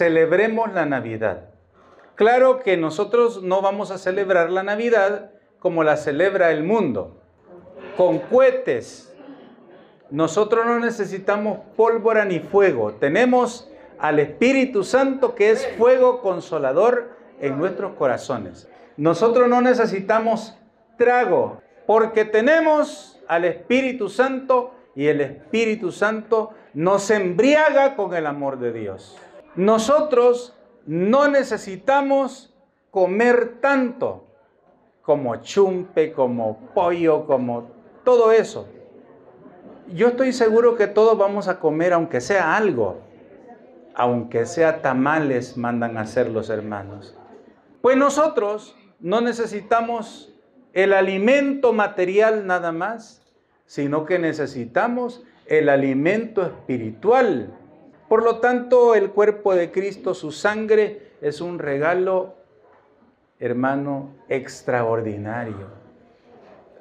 celebremos la Navidad. Claro que nosotros no vamos a celebrar la Navidad como la celebra el mundo, con cohetes. Nosotros no necesitamos pólvora ni fuego. Tenemos al Espíritu Santo que es fuego consolador en nuestros corazones. Nosotros no necesitamos trago porque tenemos al Espíritu Santo y el Espíritu Santo nos embriaga con el amor de Dios. Nosotros no necesitamos comer tanto como chumpe, como pollo, como todo eso. Yo estoy seguro que todos vamos a comer aunque sea algo, aunque sea tamales mandan a hacer los hermanos. Pues nosotros no necesitamos el alimento material nada más, sino que necesitamos el alimento espiritual por lo tanto, el cuerpo de Cristo, su sangre, es un regalo, hermano, extraordinario.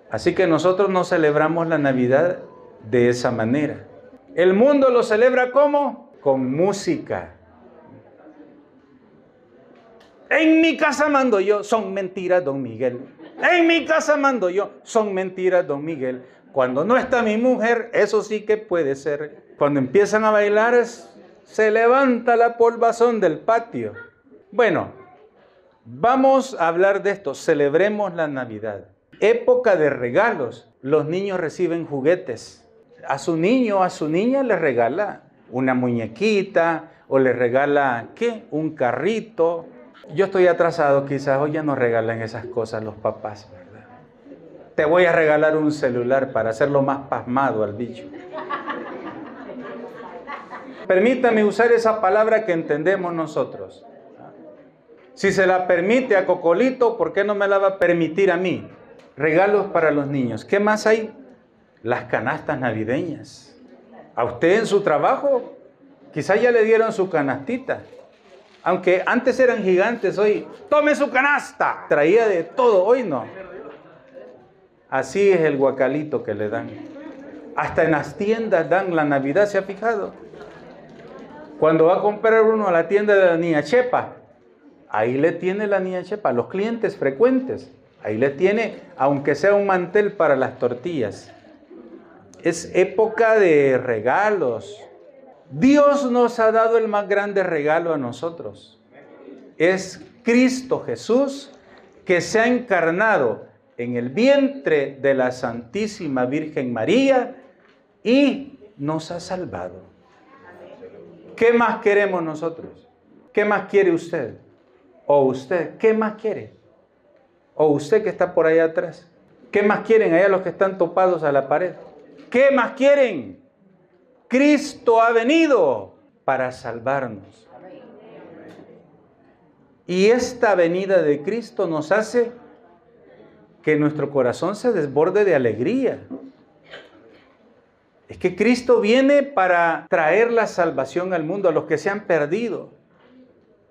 Así que nosotros no celebramos la Navidad de esa manera. El mundo lo celebra como? Con música. En mi casa mando yo, son mentiras, don Miguel. En mi casa mando yo, son mentiras, don Miguel. Cuando no está mi mujer, eso sí que puede ser. Cuando empiezan a bailar es se levanta la polvazón del patio. Bueno, vamos a hablar de esto. Celebremos la Navidad. Época de regalos. Los niños reciben juguetes. A su niño, a su niña le regala una muñequita o le regala, ¿qué? Un carrito. Yo estoy atrasado, quizás hoy ya no regalan esas cosas los papás, ¿verdad? Te voy a regalar un celular para hacerlo más pasmado al bicho. Permítame usar esa palabra que entendemos nosotros. Si se la permite a Cocolito, ¿por qué no me la va a permitir a mí? Regalos para los niños. ¿Qué más hay? Las canastas navideñas. A usted en su trabajo, quizá ya le dieron su canastita. Aunque antes eran gigantes, hoy, tome su canasta. Traía de todo, hoy no. Así es el guacalito que le dan. Hasta en las tiendas dan la Navidad, ¿se ha fijado? Cuando va a comprar uno a la tienda de la niña Chepa, ahí le tiene la niña Chepa, los clientes frecuentes, ahí le tiene, aunque sea un mantel para las tortillas. Es época de regalos. Dios nos ha dado el más grande regalo a nosotros. Es Cristo Jesús que se ha encarnado en el vientre de la Santísima Virgen María y nos ha salvado. ¿Qué más queremos nosotros? ¿Qué más quiere usted? ¿O usted? ¿Qué más quiere? ¿O usted que está por allá atrás? ¿Qué más quieren allá los que están topados a la pared? ¿Qué más quieren? Cristo ha venido para salvarnos. Y esta venida de Cristo nos hace que nuestro corazón se desborde de alegría. Es que Cristo viene para traer la salvación al mundo, a los que se han perdido,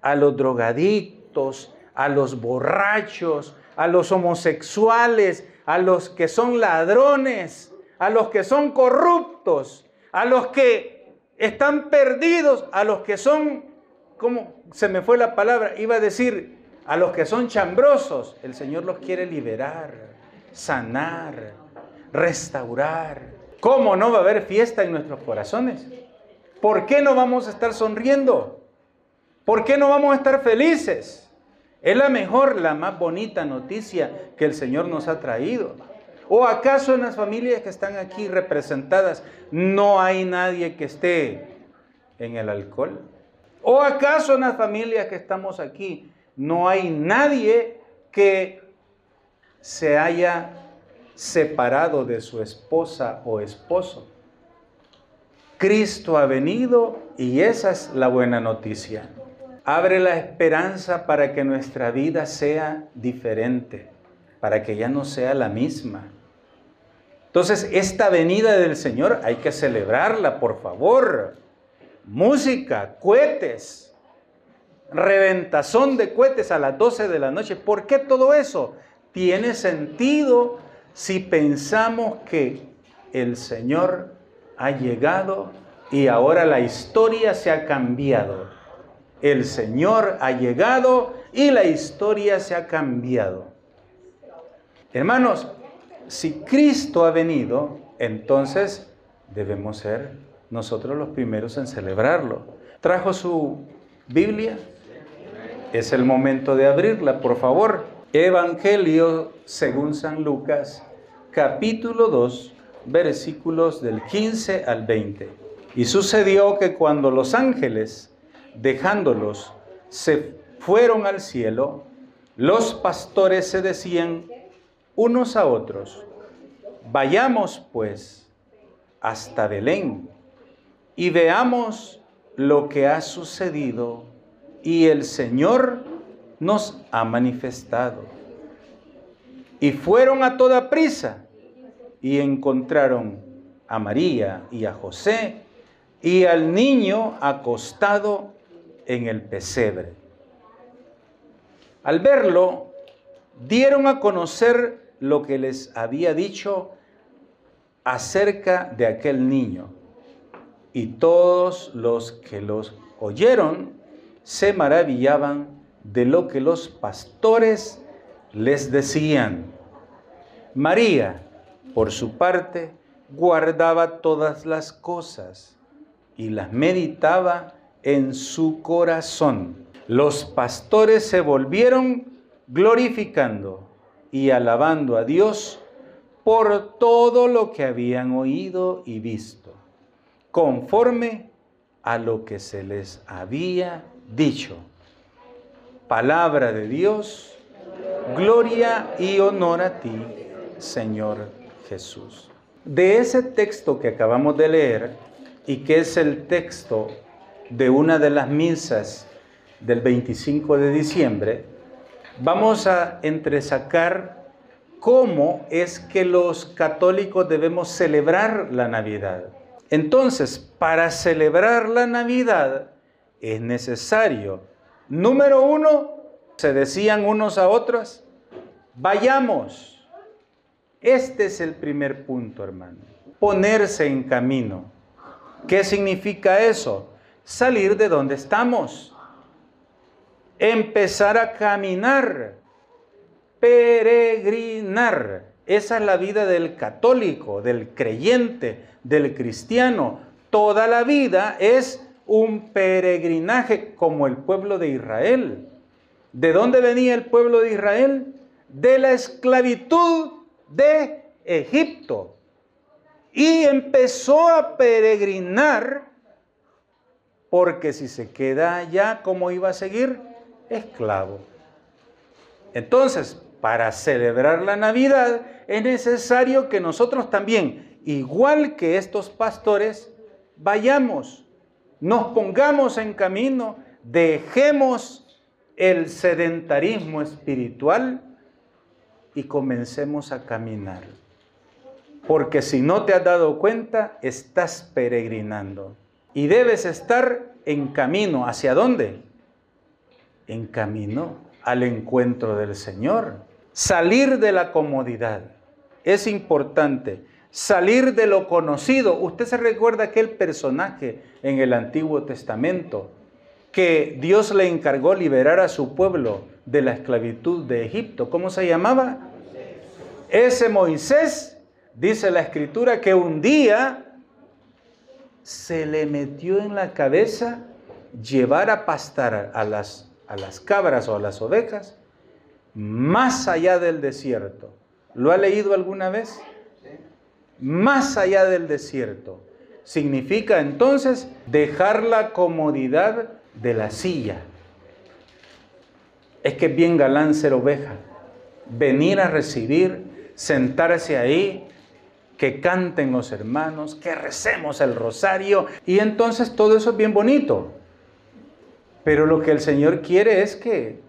a los drogadictos, a los borrachos, a los homosexuales, a los que son ladrones, a los que son corruptos, a los que están perdidos, a los que son, como se me fue la palabra, iba a decir, a los que son chambrosos. El Señor los quiere liberar, sanar, restaurar. ¿Cómo no va a haber fiesta en nuestros corazones? ¿Por qué no vamos a estar sonriendo? ¿Por qué no vamos a estar felices? Es la mejor, la más bonita noticia que el Señor nos ha traído. ¿O acaso en las familias que están aquí representadas no hay nadie que esté en el alcohol? ¿O acaso en las familias que estamos aquí no hay nadie que se haya separado de su esposa o esposo. Cristo ha venido y esa es la buena noticia. Abre la esperanza para que nuestra vida sea diferente, para que ya no sea la misma. Entonces, esta venida del Señor hay que celebrarla, por favor. Música, cohetes, reventazón de cohetes a las 12 de la noche. ¿Por qué todo eso? Tiene sentido si pensamos que el Señor ha llegado y ahora la historia se ha cambiado. El Señor ha llegado y la historia se ha cambiado. Hermanos, si Cristo ha venido, entonces debemos ser nosotros los primeros en celebrarlo. ¿Trajo su Biblia? Es el momento de abrirla, por favor. Evangelio según San Lucas, capítulo 2, versículos del 15 al 20. Y sucedió que cuando los ángeles, dejándolos, se fueron al cielo, los pastores se decían unos a otros, vayamos pues hasta Belén y veamos lo que ha sucedido y el Señor nos ha manifestado. Y fueron a toda prisa y encontraron a María y a José y al niño acostado en el pesebre. Al verlo, dieron a conocer lo que les había dicho acerca de aquel niño. Y todos los que los oyeron se maravillaban de lo que los pastores les decían. María, por su parte, guardaba todas las cosas y las meditaba en su corazón. Los pastores se volvieron glorificando y alabando a Dios por todo lo que habían oído y visto, conforme a lo que se les había dicho. Palabra de Dios, gloria y honor a ti, Señor Jesús. De ese texto que acabamos de leer y que es el texto de una de las misas del 25 de diciembre, vamos a entresacar cómo es que los católicos debemos celebrar la Navidad. Entonces, para celebrar la Navidad es necesario, número uno, se decían unos a otros, vayamos. Este es el primer punto, hermano. Ponerse en camino. ¿Qué significa eso? Salir de donde estamos empezar a caminar, peregrinar. Esa es la vida del católico, del creyente, del cristiano. Toda la vida es un peregrinaje como el pueblo de Israel. ¿De dónde venía el pueblo de Israel? De la esclavitud de Egipto. Y empezó a peregrinar porque si se queda allá, ¿cómo iba a seguir? esclavo. Entonces, para celebrar la Navidad es necesario que nosotros también, igual que estos pastores, vayamos, nos pongamos en camino, dejemos el sedentarismo espiritual y comencemos a caminar. Porque si no te has dado cuenta, estás peregrinando. Y debes estar en camino. ¿Hacia dónde? en camino al encuentro del Señor. Salir de la comodidad. Es importante. Salir de lo conocido. Usted se recuerda aquel personaje en el Antiguo Testamento que Dios le encargó liberar a su pueblo de la esclavitud de Egipto. ¿Cómo se llamaba? Ese Moisés, dice la escritura, que un día se le metió en la cabeza llevar a pastar a las a las cabras o a las ovejas más allá del desierto. ¿Lo ha leído alguna vez? Más allá del desierto. Significa entonces dejar la comodidad de la silla. Es que es bien galán ser oveja. Venir a recibir, sentarse ahí, que canten los hermanos, que recemos el rosario. Y entonces todo eso es bien bonito. Pero lo que el Señor quiere es que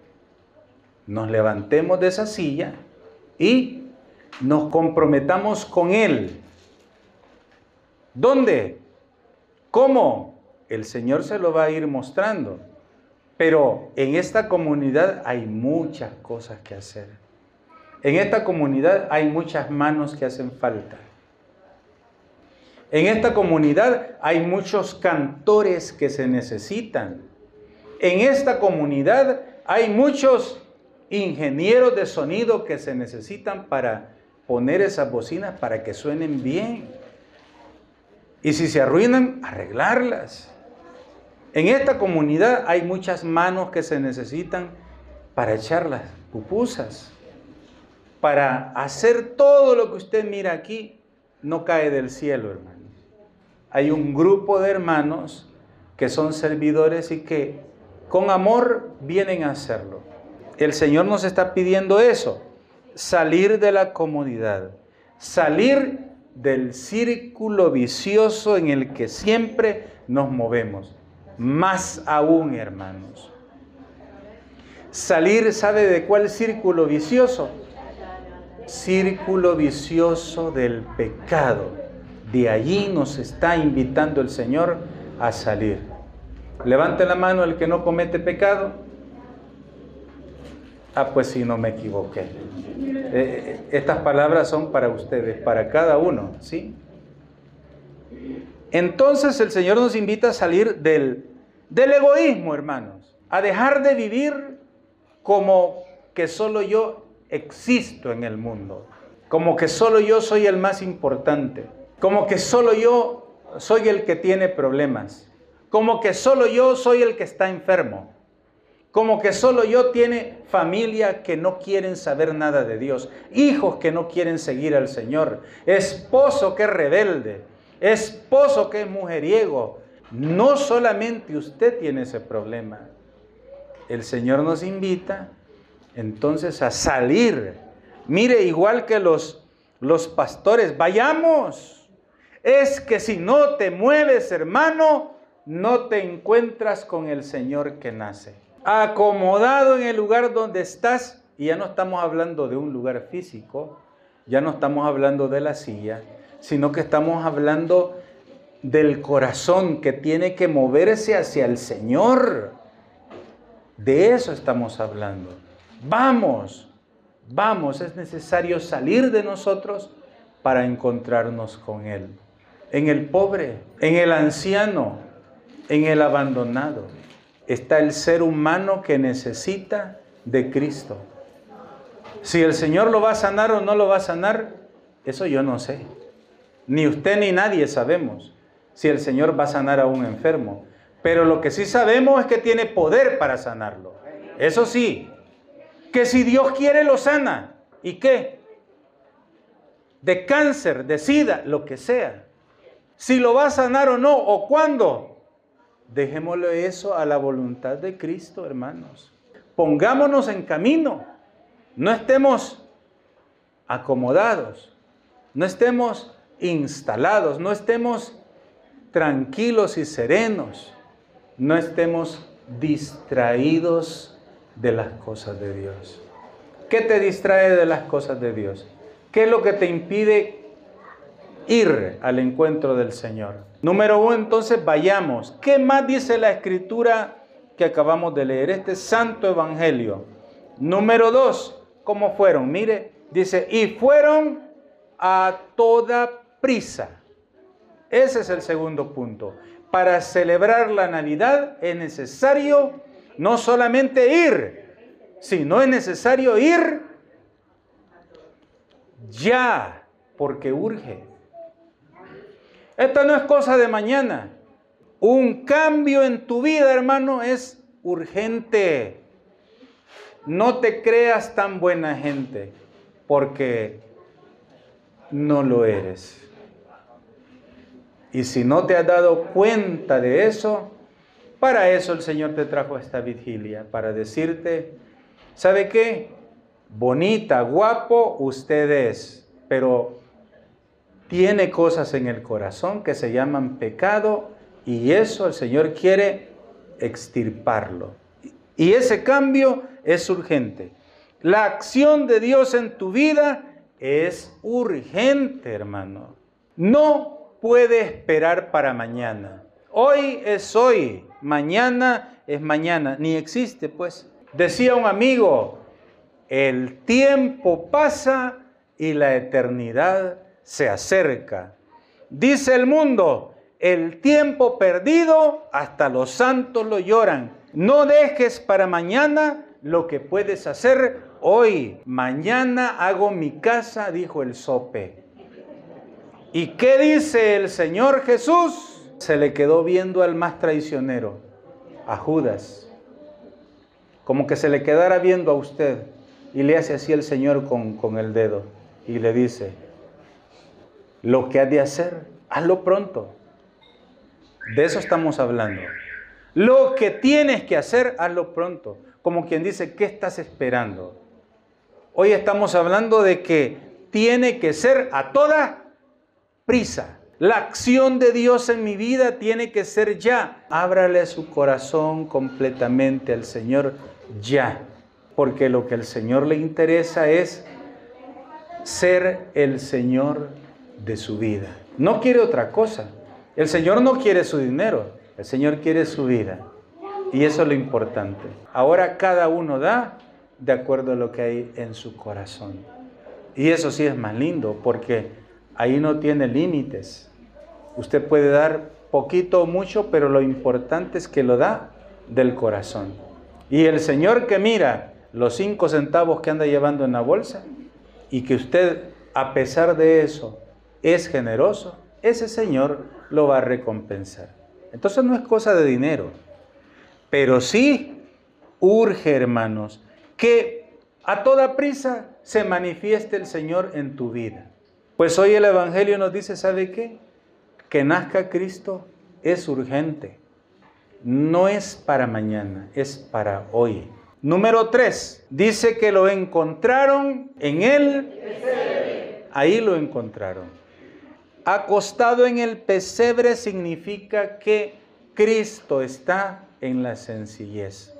nos levantemos de esa silla y nos comprometamos con Él. ¿Dónde? ¿Cómo? El Señor se lo va a ir mostrando. Pero en esta comunidad hay muchas cosas que hacer. En esta comunidad hay muchas manos que hacen falta. En esta comunidad hay muchos cantores que se necesitan. En esta comunidad hay muchos ingenieros de sonido que se necesitan para poner esas bocinas para que suenen bien. Y si se arruinan, arreglarlas. En esta comunidad hay muchas manos que se necesitan para echar las pupusas, para hacer todo lo que usted mira aquí, no cae del cielo, hermano. Hay un grupo de hermanos que son servidores y que con amor vienen a hacerlo. El Señor nos está pidiendo eso, salir de la comodidad, salir del círculo vicioso en el que siempre nos movemos. Más aún, hermanos. Salir, ¿sabe de cuál círculo vicioso? Círculo vicioso del pecado. De allí nos está invitando el Señor a salir. Levante la mano el que no comete pecado. Ah, pues si no me equivoqué. Eh, estas palabras son para ustedes, para cada uno, ¿sí? Entonces el Señor nos invita a salir del, del egoísmo, hermanos, a dejar de vivir como que solo yo existo en el mundo, como que solo yo soy el más importante, como que solo yo soy el que tiene problemas, como que solo yo soy el que está enfermo, como que solo yo tiene familia que no quieren saber nada de Dios, hijos que no quieren seguir al Señor, esposo que es rebelde, esposo que es mujeriego. No solamente usted tiene ese problema. El Señor nos invita entonces a salir. Mire, igual que los, los pastores, vayamos. Es que si no te mueves, hermano, no te encuentras con el Señor que nace acomodado en el lugar donde estás, y ya no estamos hablando de un lugar físico, ya no estamos hablando de la silla, sino que estamos hablando del corazón que tiene que moverse hacia el Señor. De eso estamos hablando. Vamos, vamos, es necesario salir de nosotros para encontrarnos con Él. En el pobre, en el anciano, en el abandonado está el ser humano que necesita de Cristo. Si el Señor lo va a sanar o no lo va a sanar, eso yo no sé. Ni usted ni nadie sabemos si el Señor va a sanar a un enfermo. Pero lo que sí sabemos es que tiene poder para sanarlo. Eso sí, que si Dios quiere lo sana. ¿Y qué? De cáncer, de sida, lo que sea. Si lo va a sanar o no, o cuándo, Dejémosle eso a la voluntad de Cristo, hermanos. Pongámonos en camino. No estemos acomodados. No estemos instalados. No estemos tranquilos y serenos. No estemos distraídos de las cosas de Dios. ¿Qué te distrae de las cosas de Dios? ¿Qué es lo que te impide ir al encuentro del Señor. Número uno, entonces vayamos. ¿Qué más dice la escritura que acabamos de leer? Este santo evangelio. Número dos, ¿cómo fueron? Mire, dice, y fueron a toda prisa. Ese es el segundo punto. Para celebrar la Navidad es necesario no solamente ir, sino es necesario ir ya, porque urge. Esto no es cosa de mañana. Un cambio en tu vida, hermano, es urgente. No te creas tan buena gente, porque no lo eres. Y si no te has dado cuenta de eso, para eso el Señor te trajo esta vigilia, para decirte, ¿sabe qué? Bonita, guapo usted es, pero tiene cosas en el corazón que se llaman pecado y eso el Señor quiere extirparlo. Y ese cambio es urgente. La acción de Dios en tu vida es urgente, hermano. No puede esperar para mañana. Hoy es hoy, mañana es mañana, ni existe pues. Decía un amigo, el tiempo pasa y la eternidad se acerca. Dice el mundo, el tiempo perdido hasta los santos lo lloran. No dejes para mañana lo que puedes hacer hoy. Mañana hago mi casa, dijo el sope. ¿Y qué dice el Señor Jesús? Se le quedó viendo al más traicionero, a Judas, como que se le quedara viendo a usted y le hace así el Señor con, con el dedo y le dice, lo que has de hacer, hazlo pronto. De eso estamos hablando. Lo que tienes que hacer, hazlo pronto. Como quien dice, ¿qué estás esperando? Hoy estamos hablando de que tiene que ser a toda prisa. La acción de Dios en mi vida tiene que ser ya. Ábrale su corazón completamente al Señor ya. Porque lo que el Señor le interesa es ser el Señor de su vida. No quiere otra cosa. El Señor no quiere su dinero, el Señor quiere su vida. Y eso es lo importante. Ahora cada uno da de acuerdo a lo que hay en su corazón. Y eso sí es más lindo porque ahí no tiene límites. Usted puede dar poquito o mucho, pero lo importante es que lo da del corazón. Y el Señor que mira los cinco centavos que anda llevando en la bolsa y que usted, a pesar de eso, es generoso, ese Señor lo va a recompensar. Entonces no es cosa de dinero, pero sí urge, hermanos, que a toda prisa se manifieste el Señor en tu vida. Pues hoy el Evangelio nos dice, ¿sabe qué? Que nazca Cristo es urgente. No es para mañana, es para hoy. Número 3, dice que lo encontraron en él. Ahí lo encontraron. Acostado en el pesebre significa que Cristo está en la sencillez,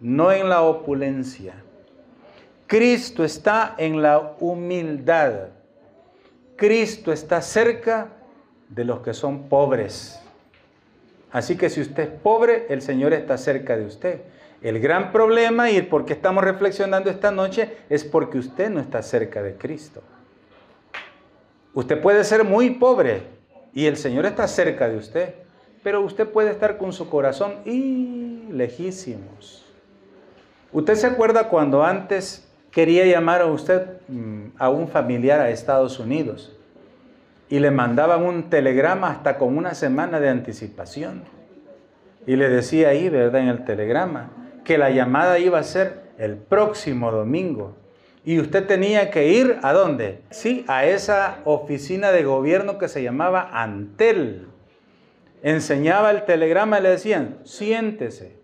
no en la opulencia. Cristo está en la humildad. Cristo está cerca de los que son pobres. Así que si usted es pobre, el Señor está cerca de usted. El gran problema y el por qué estamos reflexionando esta noche es porque usted no está cerca de Cristo. Usted puede ser muy pobre y el Señor está cerca de usted, pero usted puede estar con su corazón y lejísimos. ¿Usted se acuerda cuando antes quería llamar a usted mm, a un familiar a Estados Unidos y le mandaban un telegrama hasta con una semana de anticipación? Y le decía ahí, ¿verdad? En el telegrama, que la llamada iba a ser el próximo domingo. Y usted tenía que ir a dónde? Sí, a esa oficina de gobierno que se llamaba Antel. Enseñaba el telegrama y le decían, siéntese.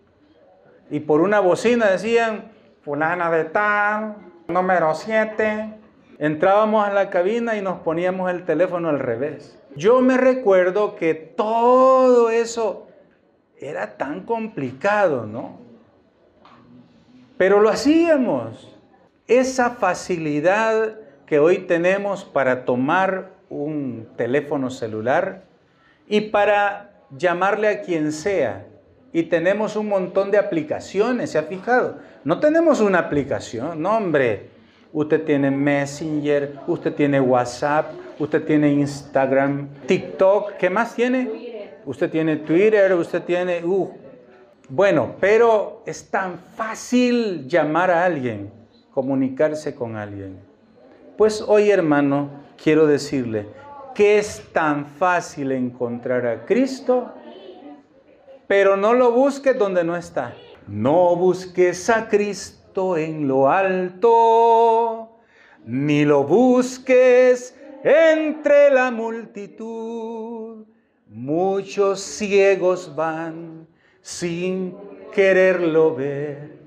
Y por una bocina decían, fulana de tal, número 7. Entrábamos a la cabina y nos poníamos el teléfono al revés. Yo me recuerdo que todo eso era tan complicado, ¿no? Pero lo hacíamos esa facilidad que hoy tenemos para tomar un teléfono celular y para llamarle a quien sea. Y tenemos un montón de aplicaciones, ¿se ha fijado? No tenemos una aplicación, no hombre. Usted tiene Messenger, usted tiene WhatsApp, usted tiene Instagram, TikTok, ¿qué más tiene? Usted tiene Twitter, usted tiene... Uh. Bueno, pero es tan fácil llamar a alguien comunicarse con alguien. Pues hoy, hermano, quiero decirle que es tan fácil encontrar a Cristo, pero no lo busques donde no está. No busques a Cristo en lo alto, ni lo busques entre la multitud. Muchos ciegos van sin quererlo ver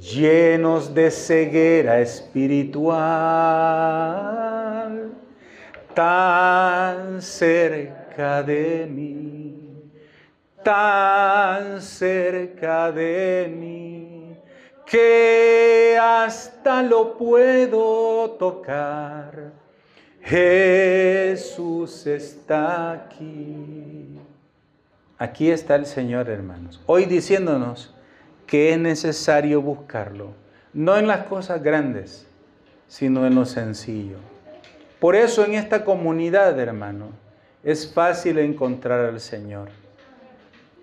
llenos de ceguera espiritual, tan cerca de mí, tan cerca de mí, que hasta lo puedo tocar. Jesús está aquí. Aquí está el Señor, hermanos. Hoy diciéndonos, que es necesario buscarlo, no en las cosas grandes, sino en lo sencillo. Por eso en esta comunidad, hermano, es fácil encontrar al Señor.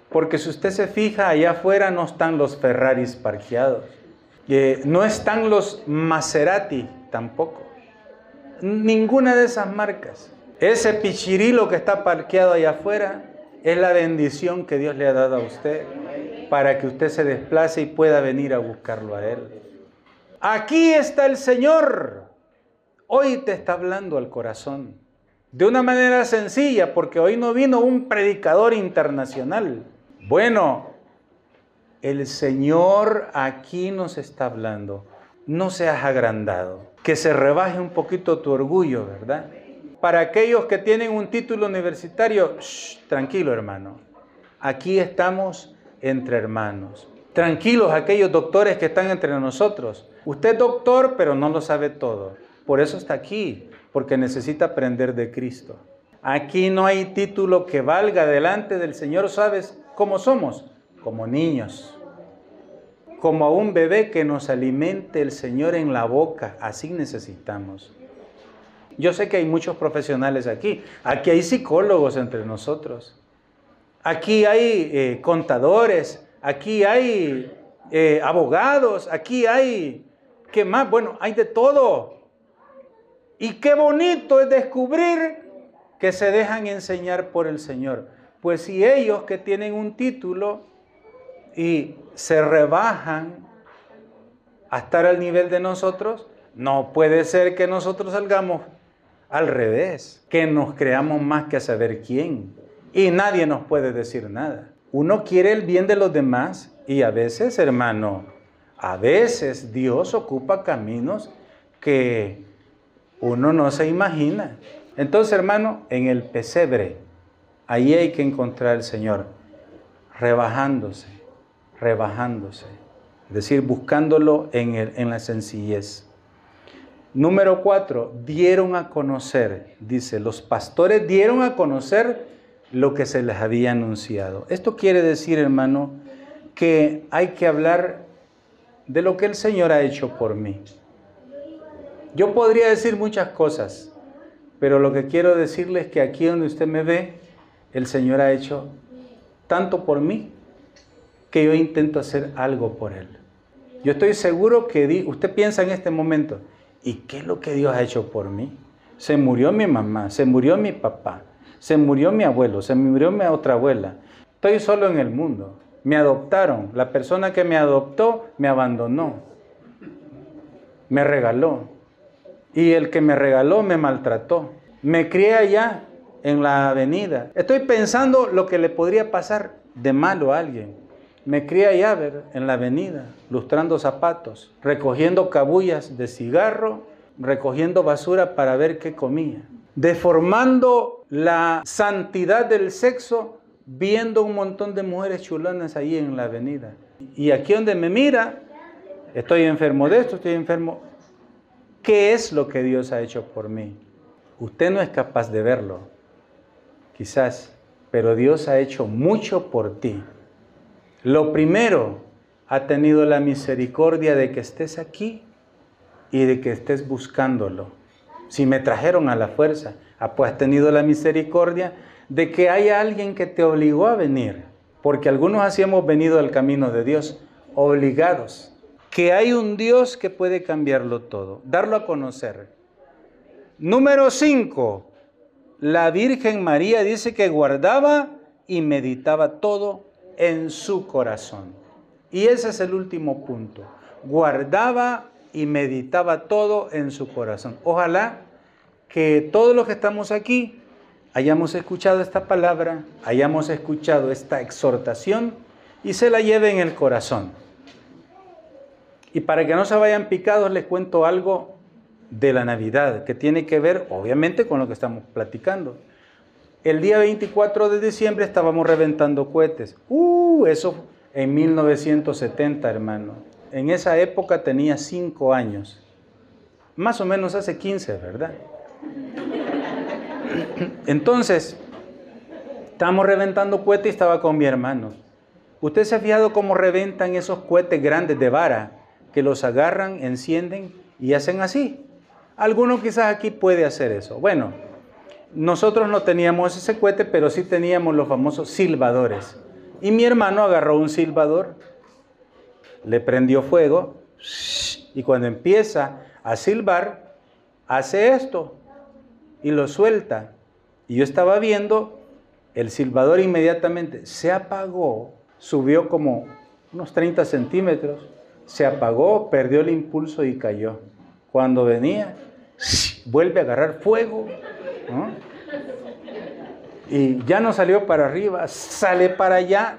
Porque si usted se fija, allá afuera no están los Ferraris parqueados. Eh, no están los Maserati tampoco. Ninguna de esas marcas. Ese pichirilo que está parqueado allá afuera es la bendición que Dios le ha dado a usted para que usted se desplace y pueda venir a buscarlo a Él. Aquí está el Señor. Hoy te está hablando al corazón. De una manera sencilla, porque hoy no vino un predicador internacional. Bueno, el Señor aquí nos está hablando. No seas agrandado. Que se rebaje un poquito tu orgullo, ¿verdad? Para aquellos que tienen un título universitario, tranquilo hermano. Aquí estamos entre hermanos. Tranquilos aquellos doctores que están entre nosotros. Usted es doctor, pero no lo sabe todo. Por eso está aquí, porque necesita aprender de Cristo. Aquí no hay título que valga delante del Señor, ¿sabes cómo somos? Como niños. Como a un bebé que nos alimente el Señor en la boca, así necesitamos. Yo sé que hay muchos profesionales aquí. Aquí hay psicólogos entre nosotros. Aquí hay eh, contadores, aquí hay eh, abogados, aquí hay, ¿qué más? Bueno, hay de todo. Y qué bonito es descubrir que se dejan enseñar por el Señor. Pues si ellos que tienen un título y se rebajan a estar al nivel de nosotros, no puede ser que nosotros salgamos al revés, que nos creamos más que a saber quién y nadie nos puede decir nada. Uno quiere el bien de los demás y a veces, hermano, a veces Dios ocupa caminos que uno no se imagina. Entonces, hermano, en el pesebre, ahí hay que encontrar al Señor, rebajándose, rebajándose. Es decir, buscándolo en, en la sencillez. Número cuatro, dieron a conocer, dice, los pastores dieron a conocer lo que se les había anunciado. Esto quiere decir, hermano, que hay que hablar de lo que el Señor ha hecho por mí. Yo podría decir muchas cosas, pero lo que quiero decirle es que aquí donde usted me ve, el Señor ha hecho tanto por mí que yo intento hacer algo por Él. Yo estoy seguro que usted piensa en este momento, ¿y qué es lo que Dios ha hecho por mí? Se murió mi mamá, se murió mi papá, se murió mi abuelo, se murió mi otra abuela. Estoy solo en el mundo. Me adoptaron. La persona que me adoptó me abandonó. Me regaló. Y el que me regaló me maltrató. Me crié allá en la avenida. Estoy pensando lo que le podría pasar de malo a alguien. Me crié allá ver, en la avenida, lustrando zapatos, recogiendo cabullas de cigarro, recogiendo basura para ver qué comía deformando la santidad del sexo, viendo un montón de mujeres chulonas ahí en la avenida. Y aquí donde me mira, estoy enfermo de esto, estoy enfermo. ¿Qué es lo que Dios ha hecho por mí? Usted no es capaz de verlo, quizás, pero Dios ha hecho mucho por ti. Lo primero, ha tenido la misericordia de que estés aquí y de que estés buscándolo si me trajeron a la fuerza, pues has tenido la misericordia de que haya alguien que te obligó a venir, porque algunos así hemos venido al camino de Dios, obligados, que hay un Dios que puede cambiarlo todo, darlo a conocer. Número 5, la Virgen María dice que guardaba y meditaba todo en su corazón. Y ese es el último punto. Guardaba y meditaba todo en su corazón. Ojalá que todos los que estamos aquí hayamos escuchado esta palabra, hayamos escuchado esta exhortación y se la lleve en el corazón. Y para que no se vayan picados, les cuento algo de la Navidad, que tiene que ver obviamente con lo que estamos platicando. El día 24 de diciembre estábamos reventando cohetes. Uh, eso en 1970, hermano en esa época tenía cinco años. Más o menos hace 15, ¿verdad? Entonces, estábamos reventando cohetes y estaba con mi hermano. ¿Usted se ha fijado cómo reventan esos cohetes grandes de vara? Que los agarran, encienden y hacen así. Alguno quizás aquí puede hacer eso. Bueno, nosotros no teníamos ese cohete, pero sí teníamos los famosos silbadores. Y mi hermano agarró un silbador, le prendió fuego y cuando empieza a silbar, hace esto y lo suelta. Y yo estaba viendo, el silbador inmediatamente se apagó, subió como unos 30 centímetros, se apagó, perdió el impulso y cayó. Cuando venía, vuelve a agarrar fuego. Y ya no salió para arriba, sale para allá.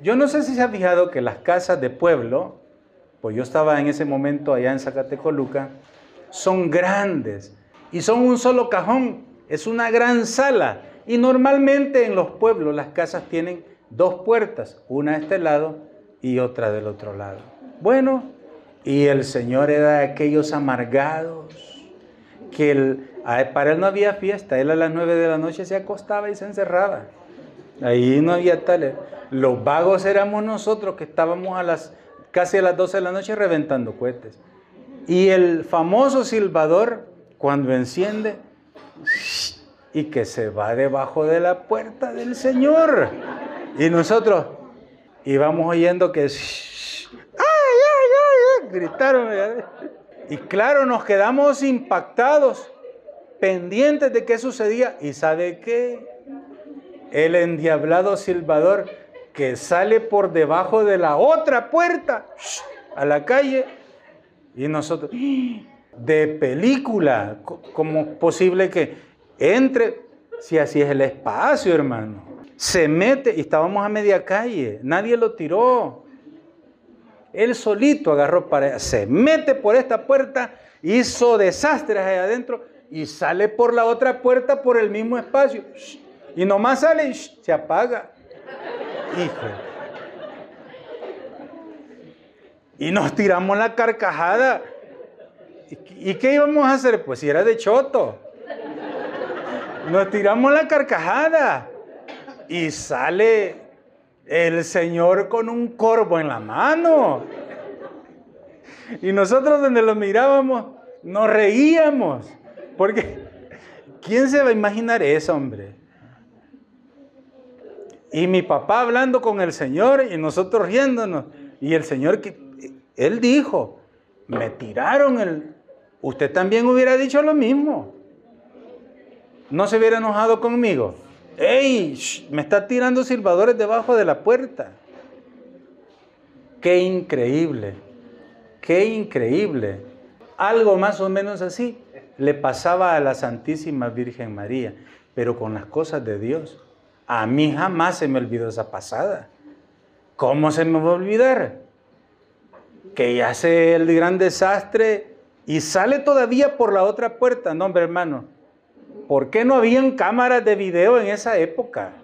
Yo no sé si se ha fijado que las casas de pueblo, pues yo estaba en ese momento allá en Zacatecoluca, son grandes y son un solo cajón, es una gran sala. Y normalmente en los pueblos las casas tienen dos puertas, una a este lado y otra del otro lado. Bueno, y el Señor era de aquellos amargados, que para él no había fiesta, él a las nueve de la noche se acostaba y se encerraba. Ahí no había tal. Los vagos éramos nosotros que estábamos a las casi a las 12 de la noche reventando cohetes. Y el famoso silbador, cuando enciende, y que se va debajo de la puerta del Señor. Y nosotros íbamos oyendo que... ¡Ay, Gritaron. Y claro, nos quedamos impactados, pendientes de qué sucedía. ¿Y sabe qué? El endiablado silbador que sale por debajo de la otra puerta a la calle y nosotros, de película, ¿cómo posible que entre? Si así es el espacio, hermano. Se mete y estábamos a media calle, nadie lo tiró. Él solito agarró para se mete por esta puerta, hizo desastres allá adentro y sale por la otra puerta por el mismo espacio. Y nomás sale y se apaga. Hijo. Y nos tiramos la carcajada. ¿Y qué íbamos a hacer? Pues si era de choto. Nos tiramos la carcajada. Y sale el Señor con un corvo en la mano. Y nosotros donde lo mirábamos, nos reíamos. Porque, ¿quién se va a imaginar eso, hombre? Y mi papá hablando con el Señor y nosotros riéndonos. Y el Señor él dijo, me tiraron el... Usted también hubiera dicho lo mismo. No se hubiera enojado conmigo. ¡Ey! me está tirando silbadores debajo de la puerta. Qué increíble. Qué increíble. Algo más o menos así le pasaba a la Santísima Virgen María, pero con las cosas de Dios. A mí jamás se me olvidó esa pasada. ¿Cómo se me va a olvidar? que hace el gran desastre y sale todavía por la otra puerta. No, hombre, hermano, ¿por qué no habían cámaras de video en esa época?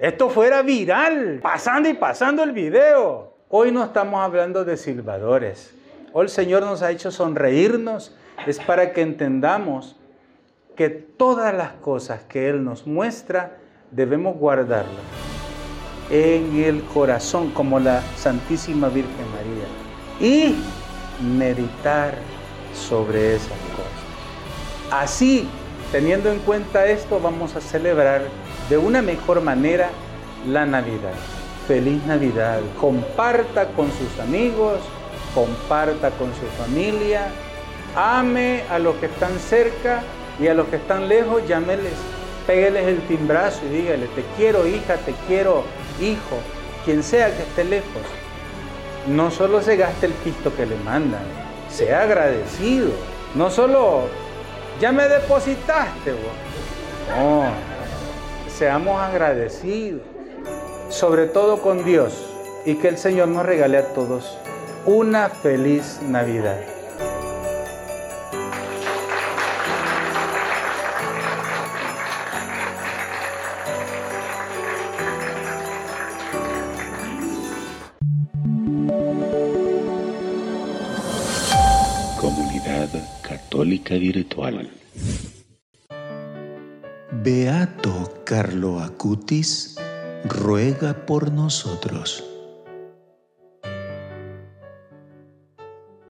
Esto fuera viral, pasando y pasando el video. Hoy no estamos hablando de silbadores. Hoy el Señor nos ha hecho sonreírnos. Es para que entendamos que todas las cosas que Él nos muestra debemos guardarlas en el corazón como la Santísima Virgen María y meditar sobre esas cosas. Así, teniendo en cuenta esto, vamos a celebrar de una mejor manera la Navidad. Feliz Navidad. Comparta con sus amigos, comparta con su familia, ame a los que están cerca y a los que están lejos, llámeles, pégueles el timbrazo y dígale, te quiero hija, te quiero hijo, quien sea que esté lejos, no solo se gaste el pisto que le mandan, sea agradecido. No solo, ya me depositaste, no, seamos agradecidos, sobre todo con Dios, y que el Señor nos regale a todos una feliz Navidad. Beato Carlo Acutis ruega por nosotros.